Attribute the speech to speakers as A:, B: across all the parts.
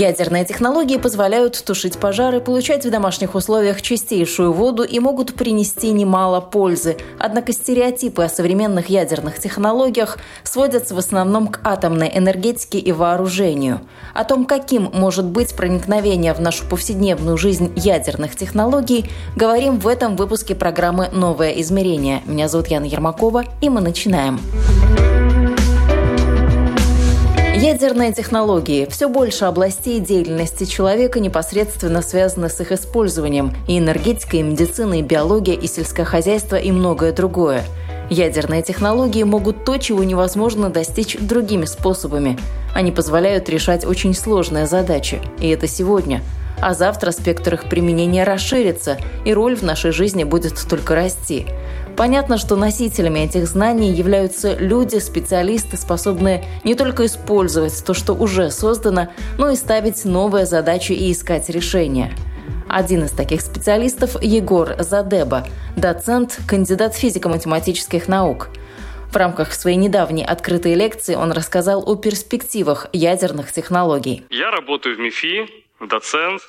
A: Ядерные технологии позволяют тушить пожары, получать в домашних условиях чистейшую воду и могут принести немало пользы. Однако стереотипы о современных ядерных технологиях сводятся в основном к атомной энергетике и вооружению. О том, каким может быть проникновение в нашу повседневную жизнь ядерных технологий, говорим в этом выпуске программы «Новое измерение». Меня зовут Яна Ермакова, и мы начинаем. Начинаем. Ядерные технологии. Все больше областей деятельности человека непосредственно связаны с их использованием. И энергетика, и медицина, и биология, и сельское хозяйство, и многое другое. Ядерные технологии могут то, чего невозможно достичь другими способами. Они позволяют решать очень сложные задачи. И это сегодня. А завтра спектр их применения расширится, и роль в нашей жизни будет только расти. Понятно, что носителями этих знаний являются люди, специалисты, способные не только использовать то, что уже создано, но и ставить новые задачи и искать решения. Один из таких специалистов – Егор Задеба, доцент, кандидат физико-математических наук. В рамках своей недавней открытой лекции он рассказал о перспективах ядерных технологий.
B: Я работаю в МИФИ, доцент,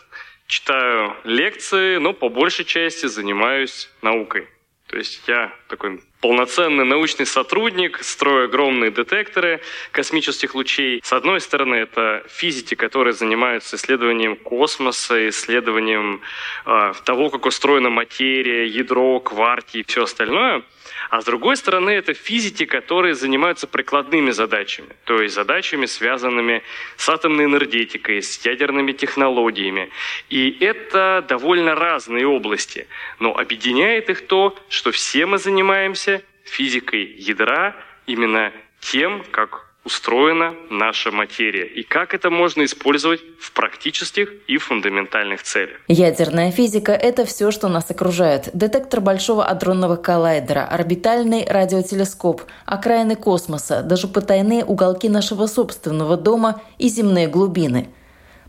B: читаю лекции, но по большей части занимаюсь наукой. То есть я такой полноценный научный сотрудник, строю огромные детекторы космических лучей. С одной стороны, это физики, которые занимаются исследованием космоса, исследованием э, того, как устроена материя, ядро, кварки и все остальное – а с другой стороны, это физики, которые занимаются прикладными задачами, то есть задачами, связанными с атомной энергетикой, с ядерными технологиями. И это довольно разные области, но объединяет их то, что все мы занимаемся физикой ядра, именно тем, как устроена наша материя и как это можно использовать в практических и фундаментальных целях.
A: Ядерная физика – это все, что нас окружает. Детектор Большого адронного коллайдера, орбитальный радиотелескоп, окраины космоса, даже потайные уголки нашего собственного дома и земные глубины –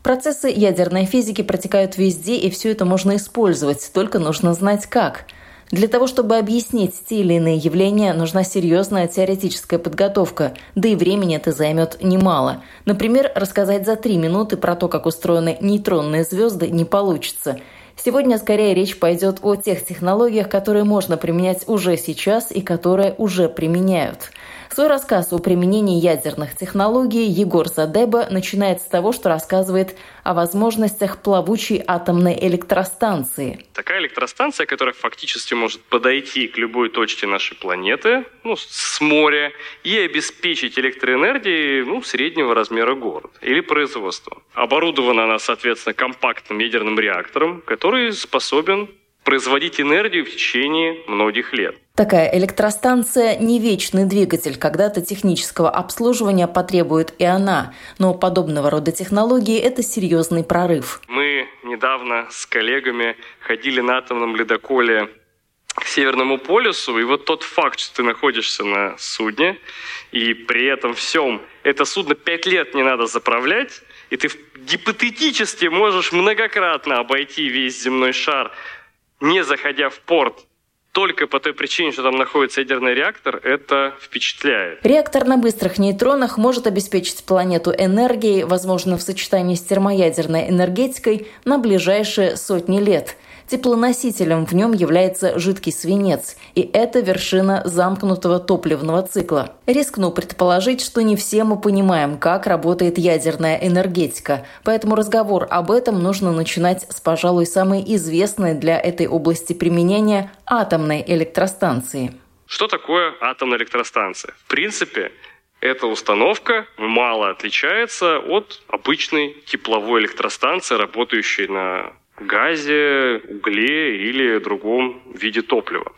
A: Процессы ядерной физики протекают везде, и все это можно использовать, только нужно знать как – для того, чтобы объяснить те или иные явления, нужна серьезная теоретическая подготовка, да и времени это займет немало. Например, рассказать за три минуты про то, как устроены нейтронные звезды, не получится. Сегодня скорее речь пойдет о тех технологиях, которые можно применять уже сейчас и которые уже применяют – Свой рассказ о применении ядерных технологий Егор Задеба начинает с того, что рассказывает о возможностях плавучей атомной электростанции.
B: Такая электростанция, которая фактически может подойти к любой точке нашей планеты, ну, с моря, и обеспечить электроэнергией ну, среднего размера город или производства. Оборудована она, соответственно, компактным ядерным реактором, который способен производить энергию в течение многих лет.
A: Такая электростанция – не вечный двигатель. Когда-то технического обслуживания потребует и она. Но подобного рода технологии – это серьезный прорыв.
B: Мы недавно с коллегами ходили на атомном ледоколе к Северному полюсу, и вот тот факт, что ты находишься на судне, и при этом всем это судно пять лет не надо заправлять, и ты гипотетически можешь многократно обойти весь земной шар не заходя в порт, только по той причине, что там находится ядерный реактор, это впечатляет.
A: Реактор на быстрых нейтронах может обеспечить планету энергией, возможно, в сочетании с термоядерной энергетикой, на ближайшие сотни лет – Теплоносителем в нем является жидкий свинец, и это вершина замкнутого топливного цикла. Рискну предположить, что не все мы понимаем, как работает ядерная энергетика, поэтому разговор об этом нужно начинать с, пожалуй, самой известной для этой области применения атомной электростанции.
B: Что такое атомная электростанция? В принципе, эта установка мало отличается от обычной тепловой электростанции, работающей на газе, угле или другом виде топлива.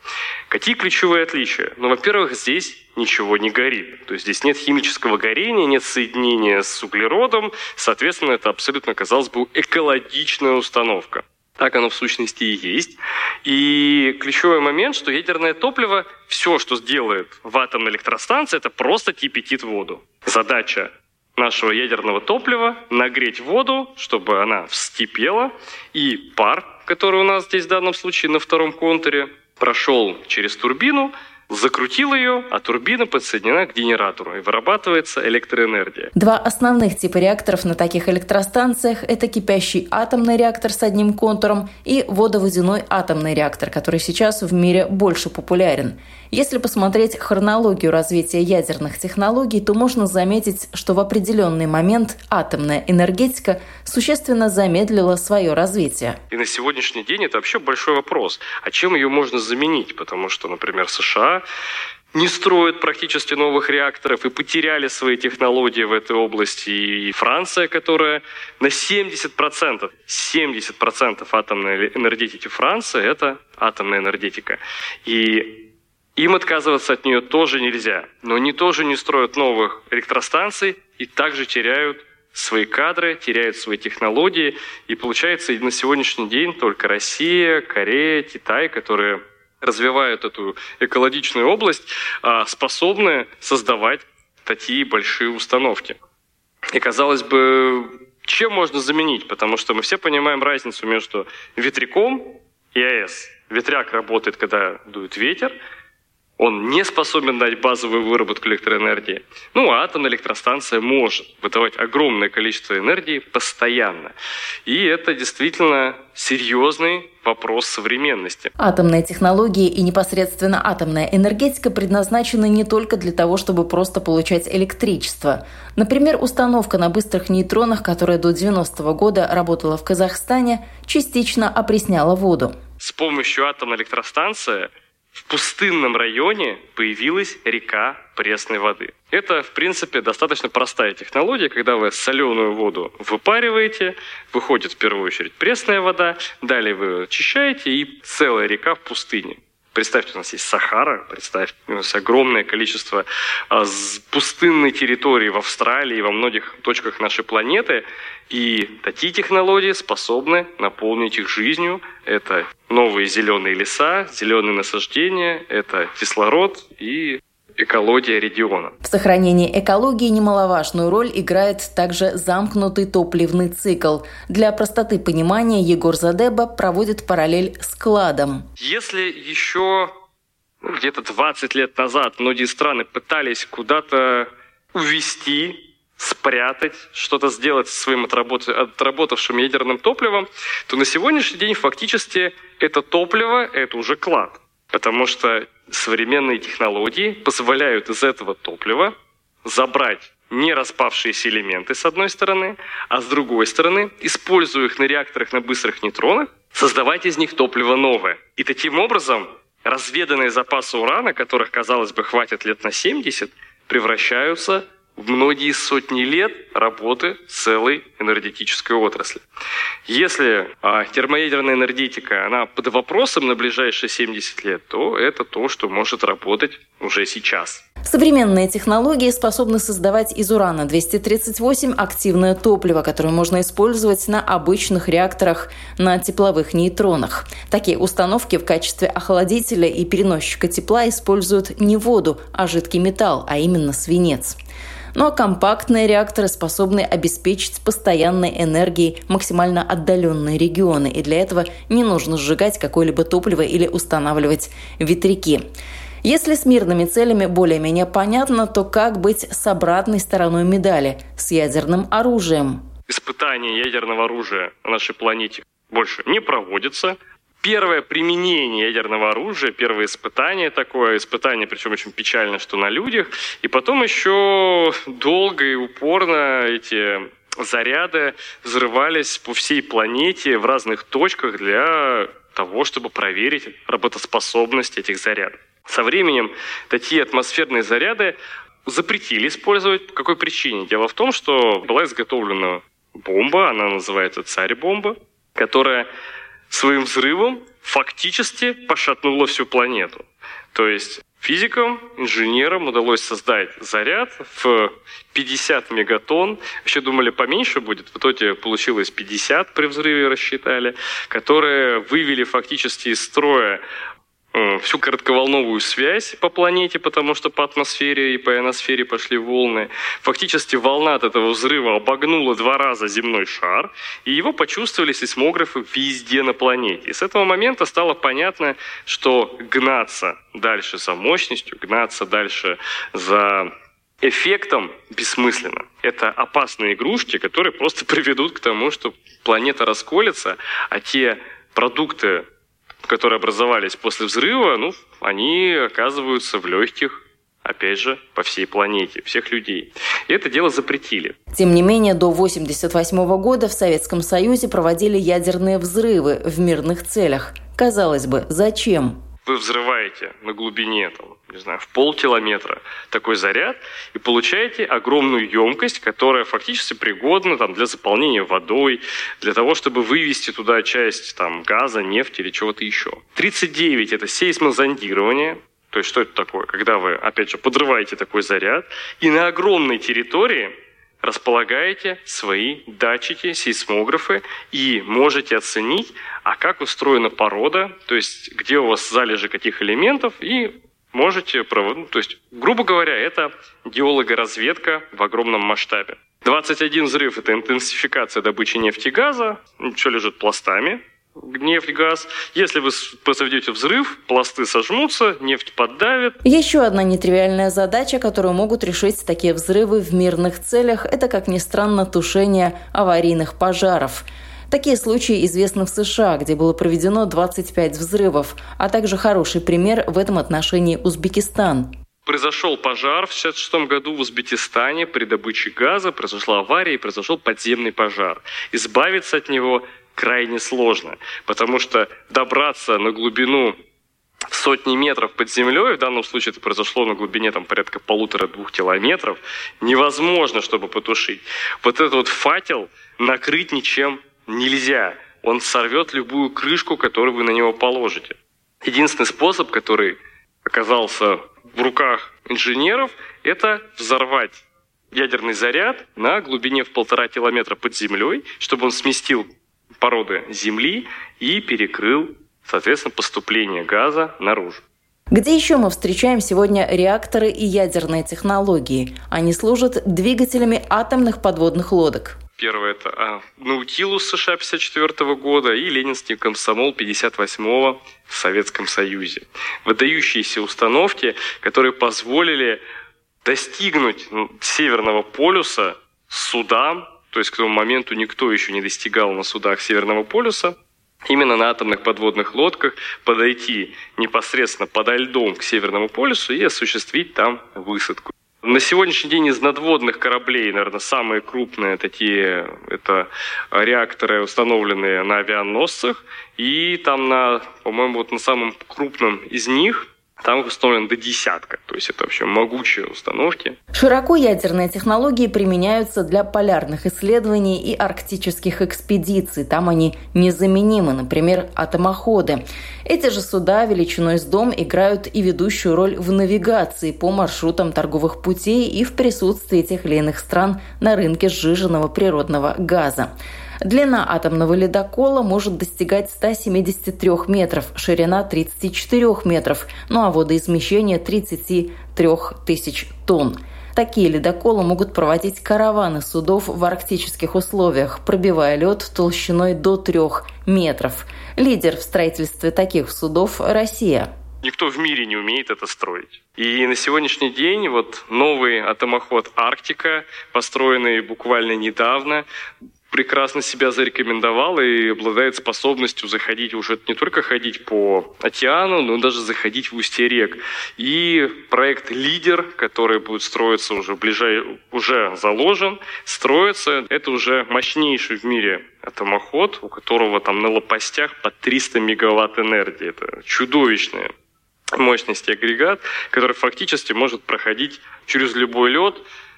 B: Какие ключевые отличия? Ну, во-первых, здесь ничего не горит. То есть здесь нет химического горения, нет соединения с углеродом. Соответственно, это абсолютно, казалось бы, экологичная установка. Так оно в сущности и есть. И ключевой момент, что ядерное топливо, все, что сделает в атомной электростанции, это просто кипятит воду. Задача нашего ядерного топлива нагреть воду, чтобы она вскипела, и пар, который у нас здесь в данном случае на втором контуре, прошел через турбину, закрутил ее, а турбина подсоединена к генератору и вырабатывается электроэнергия.
A: Два основных типа реакторов на таких электростанциях – это кипящий атомный реактор с одним контуром и водоводяной атомный реактор, который сейчас в мире больше популярен. Если посмотреть хронологию развития ядерных технологий, то можно заметить, что в определенный момент атомная энергетика существенно замедлила свое развитие.
B: И на сегодняшний день это вообще большой вопрос. А чем ее можно заменить? Потому что, например, США не строят практически новых реакторов и потеряли свои технологии в этой области. И Франция, которая на 70%, 70% атомной энергетики Франции – это атомная энергетика. И им отказываться от нее тоже нельзя. Но они тоже не строят новых электростанций и также теряют свои кадры, теряют свои технологии. И получается на сегодняшний день только Россия, Корея, Китай, которые развивают эту экологичную область, а, способны создавать такие большие установки. И казалось бы, чем можно заменить? Потому что мы все понимаем разницу между ветряком и АЭС. Ветряк работает, когда дует ветер, он не способен дать базовую выработку электроэнергии. Ну, а атомная электростанция может выдавать огромное количество энергии постоянно. И это действительно серьезный вопрос современности.
A: Атомные технологии и непосредственно атомная энергетика предназначены не только для того, чтобы просто получать электричество. Например, установка на быстрых нейтронах, которая до 90-го года работала в Казахстане, частично опресняла воду.
B: С помощью атомной электростанции в пустынном районе появилась река пресной воды. Это, в принципе, достаточно простая технология, когда вы соленую воду выпариваете, выходит в первую очередь пресная вода, далее вы очищаете и целая река в пустыне. Представьте, у нас есть Сахара, представьте, у нас огромное количество а, пустынной территории в Австралии во многих точках нашей планеты. И такие технологии способны наполнить их жизнью. Это новые зеленые леса, зеленые насаждения, это кислород и экология региона.
A: В сохранении экологии немаловажную роль играет также замкнутый топливный цикл. Для простоты понимания Егор Задеба проводит параллель с кладом.
B: Если еще ну, где-то 20 лет назад многие страны пытались куда-то увести спрятать, что-то сделать со своим отработавшим ядерным топливом, то на сегодняшний день фактически это топливо – это уже клад. Потому что современные технологии позволяют из этого топлива забрать не распавшиеся элементы, с одной стороны, а с другой стороны, используя их на реакторах на быстрых нейтронах, создавать из них топливо новое. И таким образом разведанные запасы урана, которых, казалось бы, хватит лет на 70, превращаются многие сотни лет работы целой энергетической отрасли. Если а, термоядерная энергетика, она под вопросом на ближайшие 70 лет, то это то, что может работать уже сейчас.
A: Современные технологии способны создавать из урана-238 активное топливо, которое можно использовать на обычных реакторах на тепловых нейтронах. Такие установки в качестве охладителя и переносчика тепла используют не воду, а жидкий металл, а именно свинец. Но компактные реакторы способны обеспечить постоянной энергией максимально отдаленные регионы, и для этого не нужно сжигать какое-либо топливо или устанавливать ветряки. Если с мирными целями более-менее понятно, то как быть с обратной стороной медали, с ядерным оружием?
B: Испытания ядерного оружия на нашей планете больше не проводятся первое применение ядерного оружия, первое испытание такое, испытание, причем очень печально, что на людях, и потом еще долго и упорно эти заряды взрывались по всей планете в разных точках для того, чтобы проверить работоспособность этих зарядов. Со временем такие атмосферные заряды запретили использовать. По какой причине? Дело в том, что была изготовлена бомба, она называется «Царь-бомба», которая своим взрывом фактически пошатнула всю планету. То есть Физикам, инженерам удалось создать заряд в 50 мегатонн. Еще думали, поменьше будет. В итоге получилось 50 при взрыве рассчитали, которые вывели фактически из строя всю коротковолновую связь по планете, потому что по атмосфере и по ионосфере пошли волны. Фактически волна от этого взрыва обогнула два раза земной шар, и его почувствовали сейсмографы везде на планете. И с этого момента стало понятно, что гнаться дальше за мощностью, гнаться дальше за эффектом бессмысленно. Это опасные игрушки, которые просто приведут к тому, что планета расколется, а те продукты, которые образовались после взрыва, ну, они оказываются в легких опять же, по всей планете, всех людей. И это дело запретили.
A: Тем не менее, до 1988 года в Советском Союзе проводили ядерные взрывы в мирных целях. Казалось бы, зачем?
B: Вы взрываете на глубине там, не знаю, в полкилометра такой заряд и получаете огромную емкость, которая фактически пригодна там, для заполнения водой, для того, чтобы вывести туда часть там, газа, нефти или чего-то еще. 39 – это сейсмозондирование, то есть что это такое? Когда вы, опять же, подрываете такой заряд и на огромной территории располагаете свои датчики, сейсмографы и можете оценить, а как устроена порода, то есть где у вас залежи каких элементов, и можете, ну, то есть, грубо говоря, это геологоразведка в огромном масштабе. 21 взрыв – это интенсификация добычи нефти и газа, что лежит пластами, нефть, газ. Если вы произведете взрыв, пласты сожмутся, нефть поддавит.
A: Еще одна нетривиальная задача, которую могут решить такие взрывы в мирных целях, это, как ни странно, тушение аварийных пожаров – Такие случаи известны в США, где было проведено 25 взрывов, а также хороший пример в этом отношении Узбекистан.
B: Произошел пожар в 1966 году в Узбекистане при добыче газа, произошла авария и произошел подземный пожар. Избавиться от него крайне сложно, потому что добраться на глубину сотни метров под землей, в данном случае это произошло на глубине там, порядка полутора-двух километров, невозможно, чтобы потушить. Вот этот вот факел накрыть ничем нельзя. Он сорвет любую крышку, которую вы на него положите. Единственный способ, который оказался в руках инженеров, это взорвать ядерный заряд на глубине в полтора километра под землей, чтобы он сместил породы земли и перекрыл, соответственно, поступление газа наружу.
A: Где еще мы встречаем сегодня реакторы и ядерные технологии? Они служат двигателями атомных подводных лодок.
B: Первое это а, Наутилус США 54 года и Ленинский комсомол 58 в Советском Союзе. Выдающиеся установки, которые позволили достигнуть ну, Северного полюса судам, то есть к тому моменту никто еще не достигал на судах Северного полюса, именно на атомных подводных лодках подойти непосредственно подо льдом к Северному полюсу и осуществить там высадку. На сегодняшний день из надводных кораблей, наверное, самые крупные такие это реакторы, установленные на авианосцах. И там на, по-моему, вот на самом крупном из них там их установлено до десятка. То есть это вообще могучие установки.
A: Широко ядерные технологии применяются для полярных исследований и арктических экспедиций. Там они незаменимы, например, атомоходы. Эти же суда величиной с дом играют и ведущую роль в навигации по маршрутам торговых путей и в присутствии тех или иных стран на рынке сжиженного природного газа. Длина атомного ледокола может достигать 173 метров, ширина 34 метров, ну а водоизмещение 33 тысяч тонн. Такие ледоколы могут проводить караваны судов в арктических условиях, пробивая лед толщиной до 3 метров. Лидер в строительстве таких судов – Россия.
B: Никто в мире не умеет это строить. И на сегодняшний день вот новый атомоход «Арктика», построенный буквально недавно, прекрасно себя зарекомендовал и обладает способностью заходить уже не только ходить по океану, но даже заходить в устье рек. И проект «Лидер», который будет строиться уже ближе, уже заложен, строится. Это уже мощнейший в мире атомоход, у которого там на лопастях по 300 мегаватт энергии. Это чудовищная мощности агрегат, который фактически может проходить через любой лед,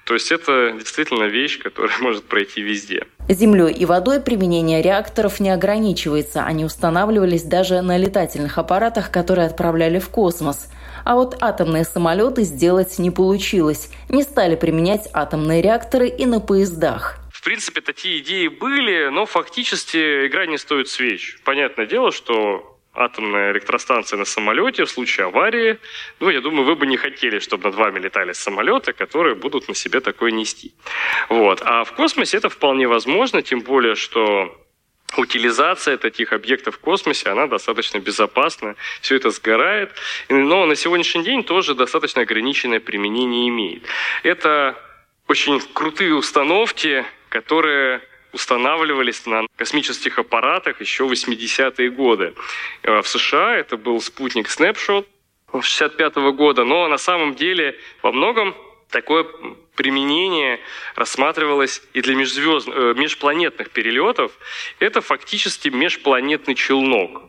B: То есть это действительно вещь, которая может пройти везде.
A: Землей и водой применение реакторов не ограничивается. Они устанавливались даже на летательных аппаратах, которые отправляли в космос. А вот атомные самолеты сделать не получилось. Не стали применять атомные реакторы и на поездах.
B: В принципе, такие идеи были, но фактически игра не стоит свеч. Понятное дело, что атомная электростанция на самолете в случае аварии, ну, я думаю, вы бы не хотели, чтобы над вами летали самолеты, которые будут на себе такое нести. Вот. А в космосе это вполне возможно, тем более, что утилизация таких объектов в космосе, она достаточно безопасна, все это сгорает, но на сегодняшний день тоже достаточно ограниченное применение имеет. Это очень крутые установки, которые устанавливались на космических аппаратах еще в 80-е годы. Э, в США это был спутник Snapshot 65 -го года, но на самом деле во многом такое применение рассматривалось и для межзвезд... Э, межпланетных перелетов. Это фактически межпланетный челнок.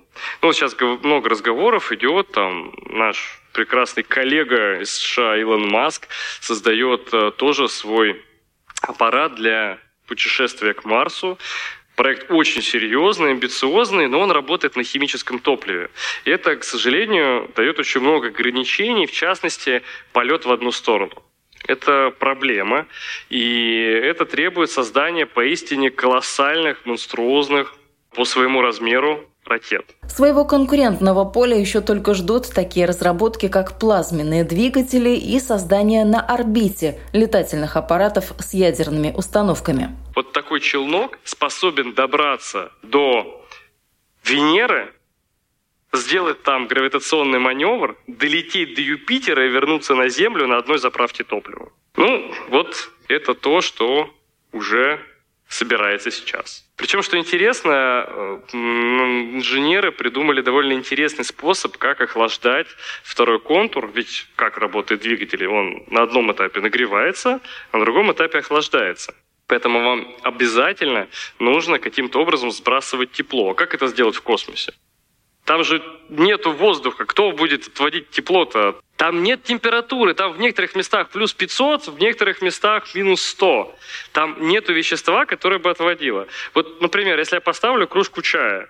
B: Ну, вот сейчас много разговоров идет, там наш прекрасный коллега из США Илон Маск создает э, тоже свой аппарат для путешествие к Марсу. Проект очень серьезный, амбициозный, но он работает на химическом топливе. И это, к сожалению, дает очень много ограничений, в частности, полет в одну сторону. Это проблема, и это требует создания поистине колоссальных, монструозных по своему размеру ракет.
A: Своего конкурентного поля еще только ждут такие разработки, как плазменные двигатели и создание на орбите летательных аппаратов с ядерными установками.
B: Вот такой челнок способен добраться до Венеры, сделать там гравитационный маневр, долететь до Юпитера и вернуться на Землю на одной заправке топлива. Ну, вот это то, что уже собирается сейчас. Причем, что интересно, э, инженеры придумали довольно интересный способ, как охлаждать второй контур, ведь как работает двигатель, он на одном этапе нагревается, а на другом этапе охлаждается. Поэтому вам обязательно нужно каким-то образом сбрасывать тепло. А как это сделать в космосе? Там же нету воздуха. Кто будет отводить тепло-то? Там нет температуры. Там в некоторых местах плюс 500, в некоторых местах минус 100. Там нету вещества, которое бы отводило. Вот, например, если я поставлю кружку чая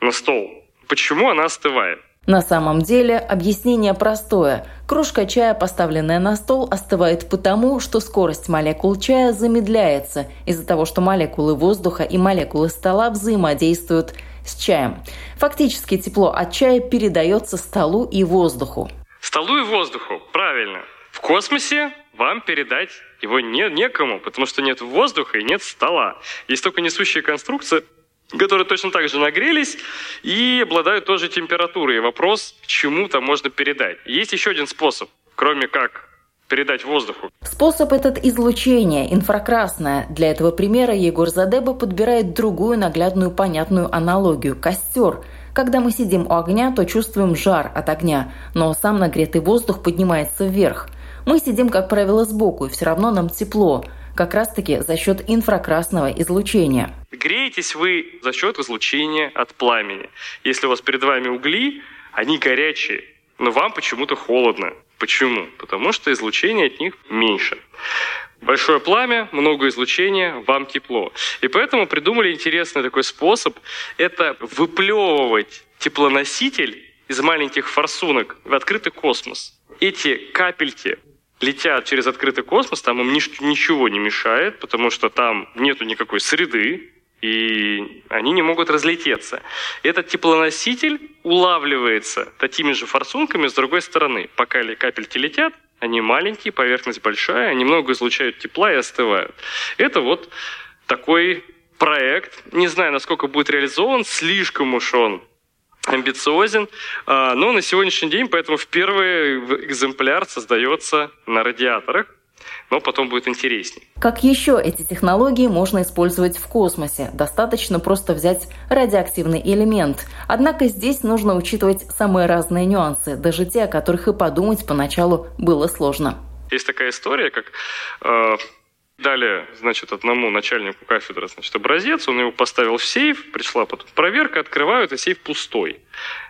B: на стол, почему она остывает?
A: На самом деле объяснение простое. Кружка чая, поставленная на стол, остывает потому, что скорость молекул чая замедляется из-за того, что молекулы воздуха и молекулы стола взаимодействуют с чаем. Фактически тепло от чая передается столу и воздуху.
B: Столу и воздуху, правильно. В космосе вам передать его не, некому, потому что нет воздуха и нет стола. Есть только несущая конструкция, которые точно так же нагрелись и обладают тоже температурой. И вопрос, чему там можно передать. Есть еще один способ, кроме как передать воздуху.
A: Способ этот излучение, инфракрасное. Для этого примера Егор Задеба подбирает другую наглядную понятную аналогию – костер. Когда мы сидим у огня, то чувствуем жар от огня, но сам нагретый воздух поднимается вверх. Мы сидим, как правило, сбоку, и все равно нам тепло – как раз-таки за счет инфракрасного излучения.
B: Греетесь вы за счет излучения от пламени. Если у вас перед вами угли, они горячие, но вам почему-то холодно. Почему? Потому что излучение от них меньше. Большое пламя, много излучения, вам тепло. И поэтому придумали интересный такой способ. Это выплевывать теплоноситель из маленьких форсунок в открытый космос. Эти капельки летят через открытый космос, там им ничего не мешает, потому что там нету никакой среды, и они не могут разлететься. Этот теплоноситель улавливается такими же форсунками с другой стороны. Пока капельки летят, они маленькие, поверхность большая, они много излучают тепла и остывают. Это вот такой проект. Не знаю, насколько будет реализован, слишком уж он амбициозен, а, но на сегодняшний день поэтому в первый экземпляр создается на радиаторах, но потом будет интереснее.
A: Как еще эти технологии можно использовать в космосе? Достаточно просто взять радиоактивный элемент. Однако здесь нужно учитывать самые разные нюансы, даже те, о которых и подумать поначалу было сложно.
B: Есть такая история, как э, Дали, значит, одному начальнику кафедры, значит, образец, он его поставил в сейф, пришла потом проверка, открывают, и сейф пустой.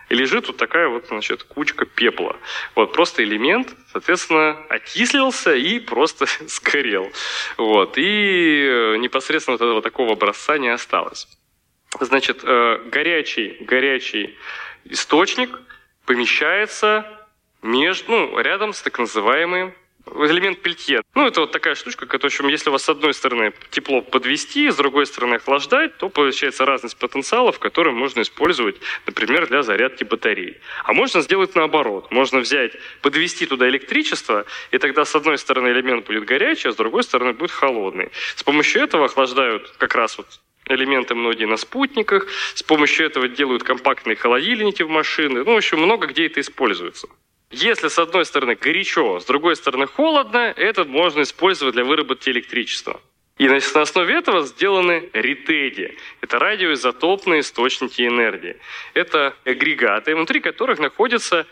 B: И лежит вот такая вот, значит, кучка пепла. Вот, просто элемент, соответственно, окислился и просто сгорел. Вот, и э, непосредственно вот этого такого образца не осталось. Значит, э, горячий, горячий источник помещается между, ну, рядом с так называемым элемент пельтье. Ну, это вот такая штучка, которая, если у вас с одной стороны тепло подвести, с другой стороны охлаждать, то получается разность потенциалов, которые можно использовать, например, для зарядки батареи. А можно сделать наоборот. Можно взять, подвести туда электричество, и тогда с одной стороны элемент будет горячий, а с другой стороны будет холодный. С помощью этого охлаждают как раз вот элементы многие на спутниках. С помощью этого делают компактные холодильники в машины. Ну, в общем, много где это используется. Если с одной стороны горячо, с другой стороны холодно, это можно использовать для выработки электричества. И на основе этого сделаны ритеди. Это радиоизотопные источники энергии. Это агрегаты, внутри которых находится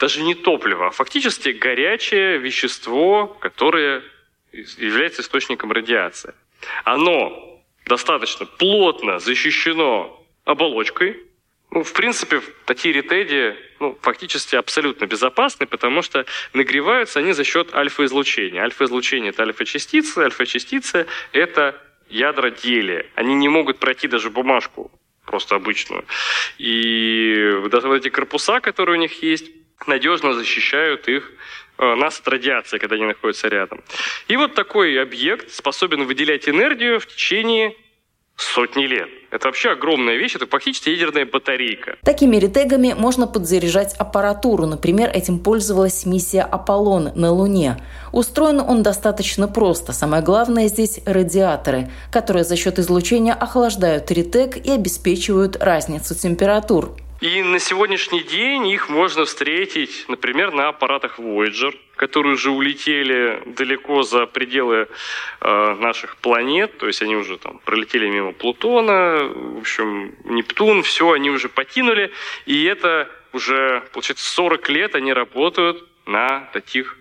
B: даже не топливо, а фактически горячее вещество, которое является источником радиации. Оно достаточно плотно защищено оболочкой, ну, в принципе, такие ретеди ну, фактически абсолютно безопасны, потому что нагреваются они за счет альфа-излучения. Альфа-излучение – это альфа-частицы, альфа-частицы – это ядра гелия. Они не могут пройти даже бумажку просто обычную. И вот эти корпуса, которые у них есть, надежно защищают их э, нас от радиации, когда они находятся рядом. И вот такой объект способен выделять энергию в течение сотни лет. Это вообще огромная вещь, это фактически ядерная батарейка.
A: Такими ретегами можно подзаряжать аппаратуру. Например, этим пользовалась миссия «Аполлон» на Луне. Устроен он достаточно просто. Самое главное здесь – радиаторы, которые за счет излучения охлаждают ретег и обеспечивают разницу температур.
B: И на сегодняшний день их можно встретить, например, на аппаратах Voyager, которые уже улетели далеко за пределы э, наших планет, то есть они уже там пролетели мимо Плутона, в общем, Нептун, все, они уже покинули, и это уже, получается, 40 лет они работают на таких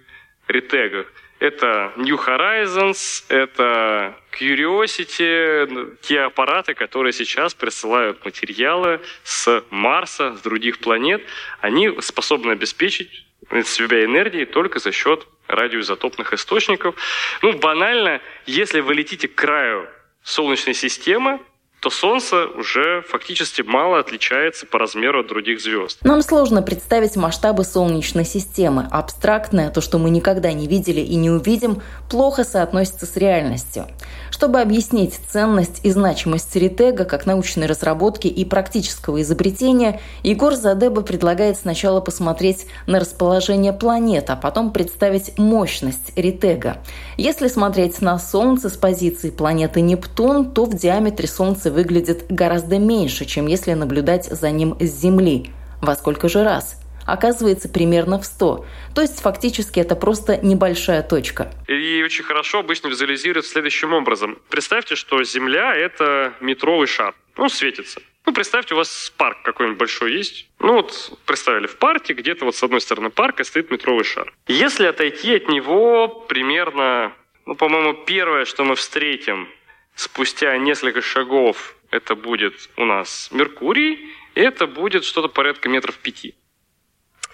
B: ретегах. Это New Horizons, это Curiosity, те аппараты, которые сейчас присылают материалы с Марса, с других планет, они способны обеспечить себя энергией только за счет радиоизотопных источников. Ну, банально, если вы летите к краю Солнечной системы, то Солнце уже фактически мало отличается по размеру от других звезд.
A: Нам сложно представить масштабы Солнечной системы. Абстрактное, то, что мы никогда не видели и не увидим, плохо соотносится с реальностью. Чтобы объяснить ценность и значимость Ритега как научной разработки и практического изобретения, Егор Задеба предлагает сначала посмотреть на расположение планет, а потом представить мощность Ритега. Если смотреть на Солнце с позиции планеты Нептун, то в диаметре Солнца выглядит гораздо меньше, чем если наблюдать за ним с Земли. Во сколько же раз? Оказывается, примерно в 100. То есть фактически это просто небольшая точка.
B: И очень хорошо обычно визуализируют следующим образом. Представьте, что Земля – это метровый шар. Он светится. Ну, представьте, у вас парк какой-нибудь большой есть. Ну, вот представили, в парке где-то вот с одной стороны парка стоит метровый шар. Если отойти от него примерно, ну, по-моему, первое, что мы встретим спустя несколько шагов это будет у нас Меркурий, и это будет что-то порядка метров пяти.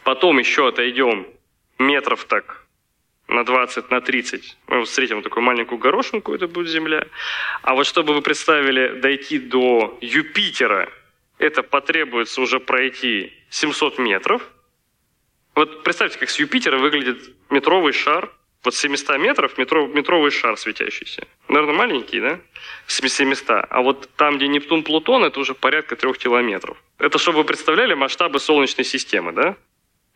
B: Потом еще отойдем метров так на 20, на 30. Мы встретим такую маленькую горошинку, это будет Земля. А вот чтобы вы представили дойти до Юпитера, это потребуется уже пройти 700 метров. Вот представьте, как с Юпитера выглядит метровый шар вот 700 метров метров, метровый шар светящийся. Наверное, маленький, да? 700. А вот там, где Нептун, Плутон, это уже порядка трех километров. Это чтобы вы представляли масштабы Солнечной системы, да?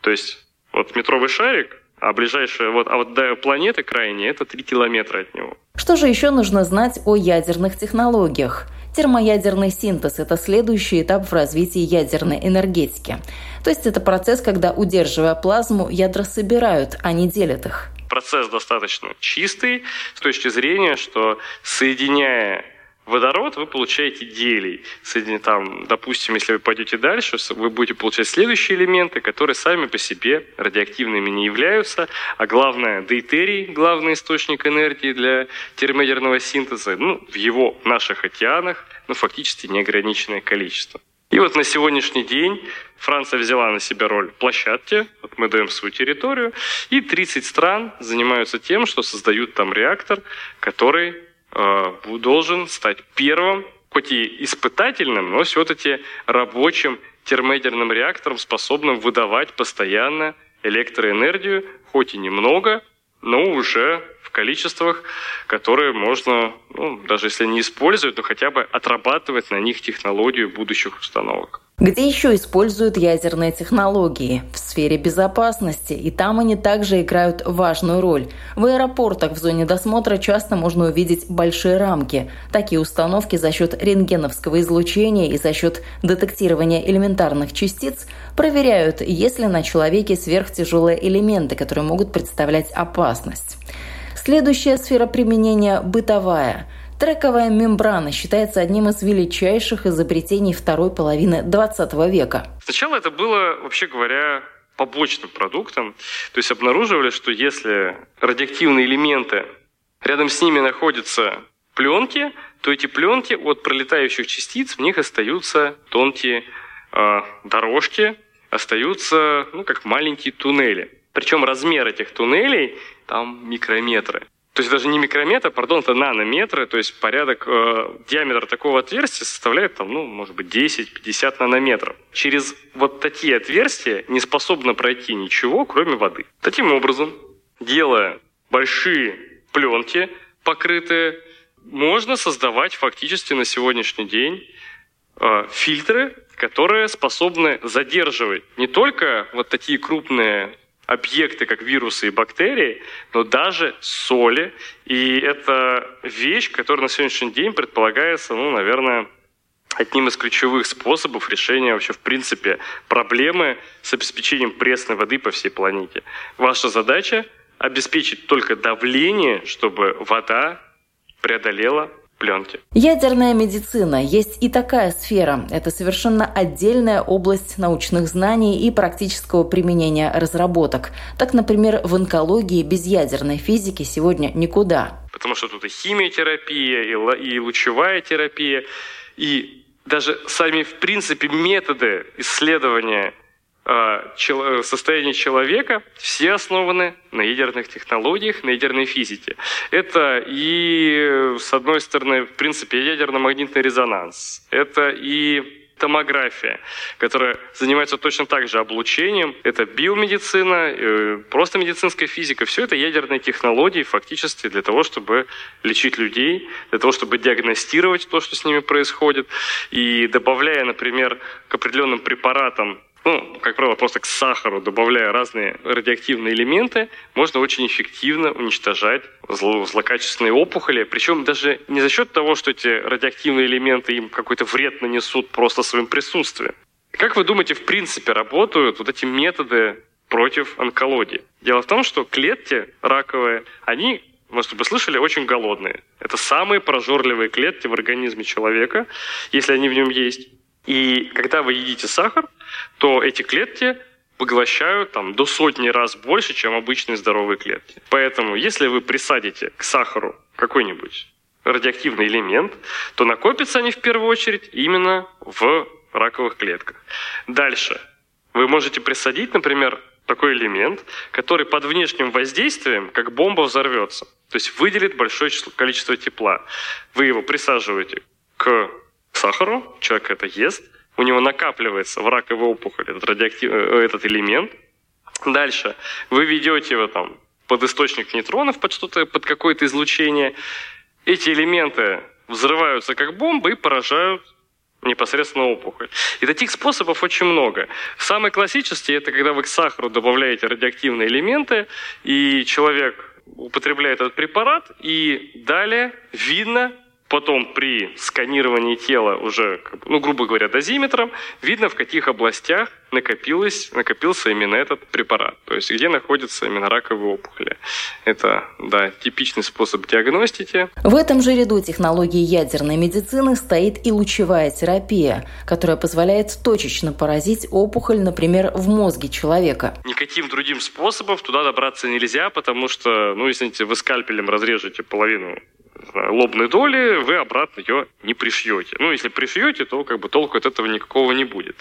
B: То есть вот метровый шарик, а ближайшая, вот, а вот до планеты крайней, это 3 километра от него.
A: Что же еще нужно знать о ядерных технологиях? Термоядерный синтез – это следующий этап в развитии ядерной энергетики. То есть это процесс, когда, удерживая плазму, ядра собирают, а не делят их
B: процесс достаточно чистый с точки зрения, что соединяя водород, вы получаете гелий. Там, допустим, если вы пойдете дальше, вы будете получать следующие элементы, которые сами по себе радиоактивными не являются, а главное, дейтерий, главный источник энергии для термоядерного синтеза, ну, в его наших океанах, ну, фактически неограниченное количество. И вот на сегодняшний день Франция взяла на себя роль площадки, вот мы даем свою территорию, и 30 стран занимаются тем, что создают там реактор, который э, должен стать первым, хоть и испытательным, но все-таки рабочим термоядерным реактором, способным выдавать постоянно электроэнергию, хоть и немного, но уже количествах, которые можно, ну, даже если не использовать, то хотя бы отрабатывать на них технологию будущих установок.
A: Где еще используют ядерные технологии? В сфере безопасности, и там они также играют важную роль. В аэропортах в зоне досмотра часто можно увидеть большие рамки. Такие установки за счет рентгеновского излучения и за счет детектирования элементарных частиц проверяют, есть ли на человеке сверхтяжелые элементы, которые могут представлять опасность. Следующая сфера применения – бытовая – Трековая мембрана считается одним из величайших изобретений второй половины 20 века.
B: Сначала это было, вообще говоря, побочным продуктом. То есть обнаруживали, что если радиоактивные элементы, рядом с ними находятся пленки, то эти пленки от пролетающих частиц в них остаются тонкие э, дорожки, остаются ну, как маленькие туннели. Причем размер этих туннелей там микрометры. То есть даже не микрометр, пардон, это нанометры, то есть порядок, э, диаметр такого отверстия составляет, там, ну, может быть, 10-50 нанометров. Через вот такие отверстия не способно пройти ничего, кроме воды. Таким образом, делая большие пленки, покрытые, можно создавать фактически на сегодняшний день э, фильтры, которые способны задерживать не только вот такие крупные объекты, как вирусы и бактерии, но даже соли. И это вещь, которая на сегодняшний день предполагается, ну, наверное, одним из ключевых способов решения вообще, в принципе, проблемы с обеспечением пресной воды по всей планете. Ваша задача – обеспечить только давление, чтобы вода преодолела пленки.
A: Ядерная медицина. Есть и такая сфера. Это совершенно отдельная область научных знаний и практического применения разработок. Так, например, в онкологии без ядерной физики сегодня никуда.
B: Потому что тут и химиотерапия, и лучевая терапия, и даже сами, в принципе, методы исследования состояние человека все основаны на ядерных технологиях, на ядерной физике. Это и, с одной стороны, в принципе, ядерно-магнитный резонанс. Это и томография, которая занимается точно так же облучением. Это биомедицина, э, просто медицинская физика. Все это ядерные технологии фактически для того, чтобы лечить людей, для того, чтобы диагностировать то, что с ними происходит. И добавляя, например, к определенным препаратам ну, как правило, просто к сахару, добавляя разные радиоактивные элементы, можно очень эффективно уничтожать зло, злокачественные опухоли. Причем даже не за счет того, что эти радиоактивные элементы им какой-то вред нанесут просто своим присутствием. Как вы думаете, в принципе, работают вот эти методы против онкологии? Дело в том, что клетки раковые, они может, вы слышали, очень голодные. Это самые прожорливые клетки в организме человека, если они в нем есть. И когда вы едите сахар, то эти клетки поглощают там, до сотни раз больше, чем обычные здоровые клетки. Поэтому, если вы присадите к сахару какой-нибудь радиоактивный элемент, то накопятся они в первую очередь именно в раковых клетках. Дальше. Вы можете присадить, например, такой элемент, который под внешним воздействием, как бомба, взорвется. То есть выделит большое количество тепла. Вы его присаживаете к сахару, человек это ест, у него накапливается в раковой опухоли этот, радиоактив... Э, этот элемент. Дальше вы ведете его там под источник нейтронов, под что-то, под какое-то излучение. Эти элементы взрываются как бомбы и поражают непосредственно опухоль. И таких способов очень много. Самый классический – это когда вы к сахару добавляете радиоактивные элементы, и человек употребляет этот препарат, и далее видно Потом при сканировании тела уже, ну, грубо говоря, дозиметром, видно, в каких областях накопилось, накопился именно этот препарат. То есть, где находятся именно раковые опухоли. Это, да, типичный способ диагностики.
A: В этом же ряду технологий ядерной медицины стоит и лучевая терапия, которая позволяет точечно поразить опухоль, например, в мозге человека.
B: Никаким другим способом туда добраться нельзя, потому что, ну, извините, вы скальпелем разрежете половину лобной доли, вы обратно ее не пришьете. Ну, если пришьете, то как бы толку от этого никакого не будет.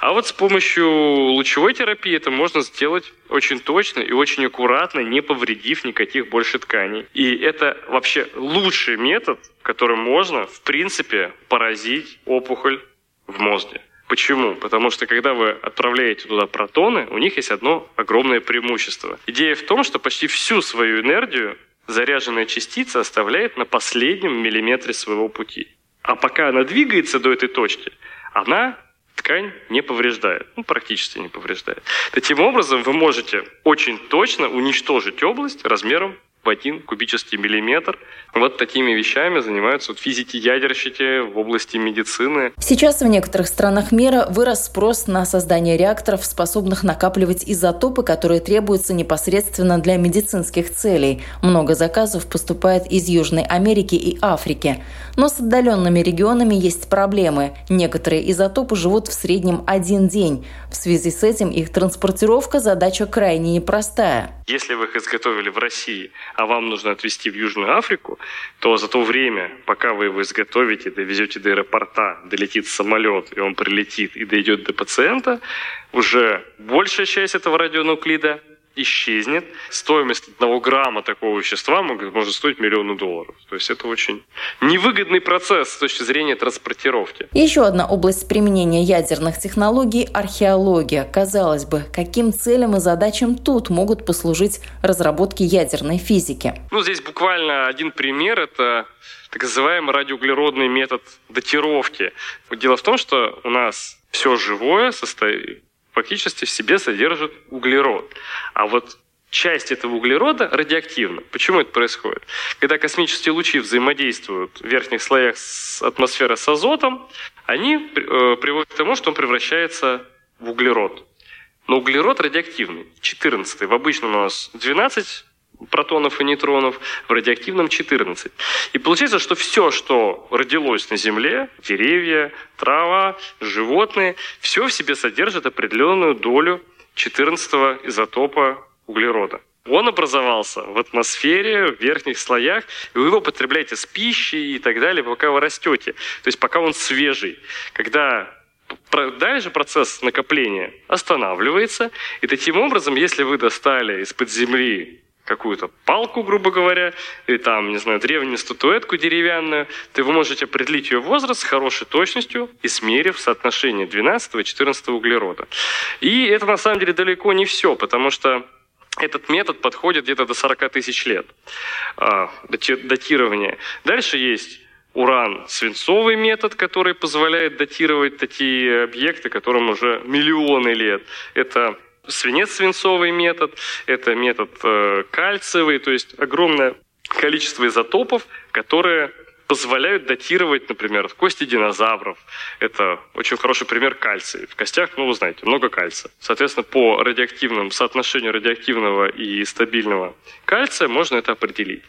B: А вот с помощью лучевой терапии это можно сделать очень точно и очень аккуратно, не повредив никаких больше тканей. И это вообще лучший метод, которым можно, в принципе, поразить опухоль в мозге. Почему? Потому что когда вы отправляете туда протоны, у них есть одно огромное преимущество. Идея в том, что почти всю свою энергию заряженная частица оставляет на последнем миллиметре своего пути. А пока она двигается до этой точки, она ткань не повреждает, ну, практически не повреждает. Таким образом, вы можете очень точно уничтожить область размером в один кубический миллиметр. Вот такими вещами занимаются вот физики-ядерщики в области медицины.
A: Сейчас в некоторых странах мира вырос спрос на создание реакторов, способных накапливать изотопы, которые требуются непосредственно для медицинских целей. Много заказов поступает из Южной Америки и Африки. Но с отдаленными регионами есть проблемы. Некоторые изотопы живут в среднем один день. В связи с этим их транспортировка задача крайне непростая.
B: Если вы их изготовили в России, а вам нужно отвезти в Южную Африку, то за то время, пока вы его изготовите, довезете до аэропорта, долетит самолет, и он прилетит и дойдет до пациента, уже большая часть этого радионуклида исчезнет. Стоимость одного грамма такого вещества может стоить миллионы долларов. То есть это очень невыгодный процесс с точки зрения транспортировки.
A: Еще одна область применения ядерных технологий – археология. Казалось бы, каким целям и задачам тут могут послужить разработки ядерной физики?
B: Ну, здесь буквально один пример – это так называемый радиоуглеродный метод датировки. Дело в том, что у нас все живое состоит фактически в себе содержит углерод. А вот часть этого углерода радиоактивна. Почему это происходит? Когда космические лучи взаимодействуют в верхних слоях атмосферы с азотом, они э, приводят к тому, что он превращается в углерод. Но углерод радиоактивный, 14. В обычном у нас 12 протонов и нейтронов, в радиоактивном 14. И получается, что все, что родилось на Земле, деревья, трава, животные, все в себе содержит определенную долю 14 изотопа углерода. Он образовался в атмосфере, в верхних слоях, и вы его потребляете с пищей и так далее, пока вы растете. То есть пока он свежий. Когда дальше процесс накопления останавливается, и таким образом, если вы достали из-под земли какую-то палку, грубо говоря, или там, не знаю, древнюю статуэтку деревянную, то вы можете определить ее возраст с хорошей точностью, измерив соотношение 12 и 14 углерода. И это на самом деле далеко не все, потому что этот метод подходит где-то до 40 тысяч лет а, датирования. Дальше есть уран-свинцовый метод, который позволяет датировать такие объекты, которым уже миллионы лет. Это свинец-свинцовый метод, это метод э, кальциевый, то есть огромное количество изотопов, которые позволяют датировать, например, кости динозавров. Это очень хороший пример кальция. В костях, ну, вы знаете, много кальция. Соответственно, по радиоактивному соотношению радиоактивного и стабильного кальция можно это определить.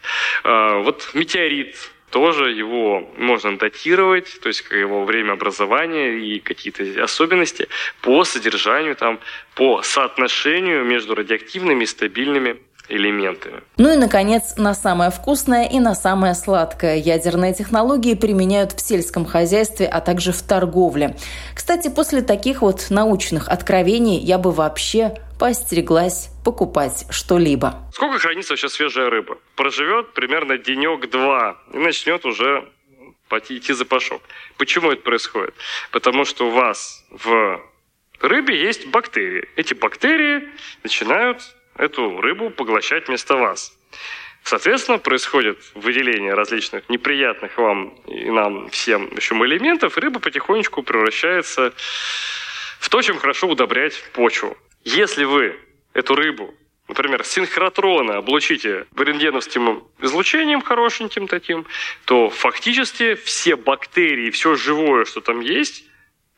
B: А, вот метеорит тоже его можно датировать, то есть его время образования и какие-то особенности по содержанию, там, по соотношению между радиоактивными и стабильными элементами.
A: Ну и, наконец, на самое вкусное и на самое сладкое. Ядерные технологии применяют в сельском хозяйстве, а также в торговле. Кстати, после таких вот научных откровений я бы вообще поостереглась покупать что-либо.
B: Сколько хранится сейчас свежая рыба? Проживет примерно денек-два и начнет уже идти запашок. Почему это происходит? Потому что у вас в рыбе есть бактерии. Эти бактерии начинают эту рыбу поглощать вместо вас. Соответственно, происходит выделение различных неприятных вам и нам всем в общем, элементов, и рыба потихонечку превращается в то, чем хорошо удобрять почву. Если вы эту рыбу например, синхротрона облучите рентгеновским излучением хорошеньким таким, то фактически все бактерии, все живое, что там есть,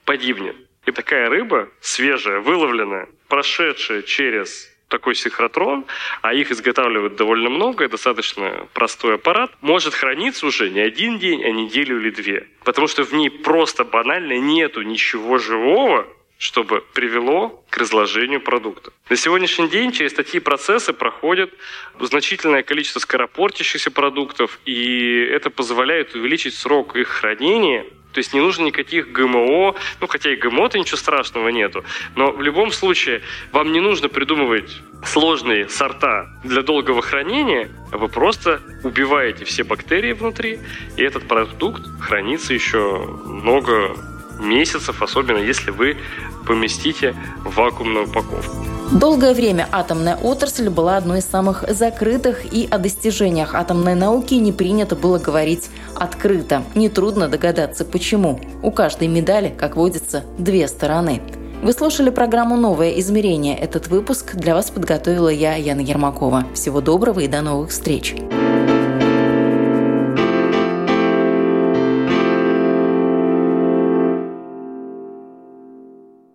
B: погибнет. И такая рыба, свежая, выловленная, прошедшая через такой синхротрон, а их изготавливают довольно много, и достаточно простой аппарат, может храниться уже не один день, а неделю или две. Потому что в ней просто банально нету ничего живого, чтобы привело к разложению продукта. На сегодняшний день через такие процессы проходит значительное количество скоропортящихся продуктов, и это позволяет увеличить срок их хранения. То есть не нужно никаких ГМО, ну хотя и ГМО-то ничего страшного нету, но в любом случае вам не нужно придумывать сложные сорта для долгого хранения, вы просто убиваете все бактерии внутри, и этот продукт хранится еще много месяцев, особенно если вы поместите в вакуумную упаковку.
A: Долгое время атомная отрасль была одной из самых закрытых, и о достижениях атомной науки не принято было говорить открыто. Нетрудно догадаться, почему. У каждой медали, как водится, две стороны. Вы слушали программу «Новое измерение». Этот выпуск для вас подготовила я, Яна Ермакова. Всего доброго и до новых встреч!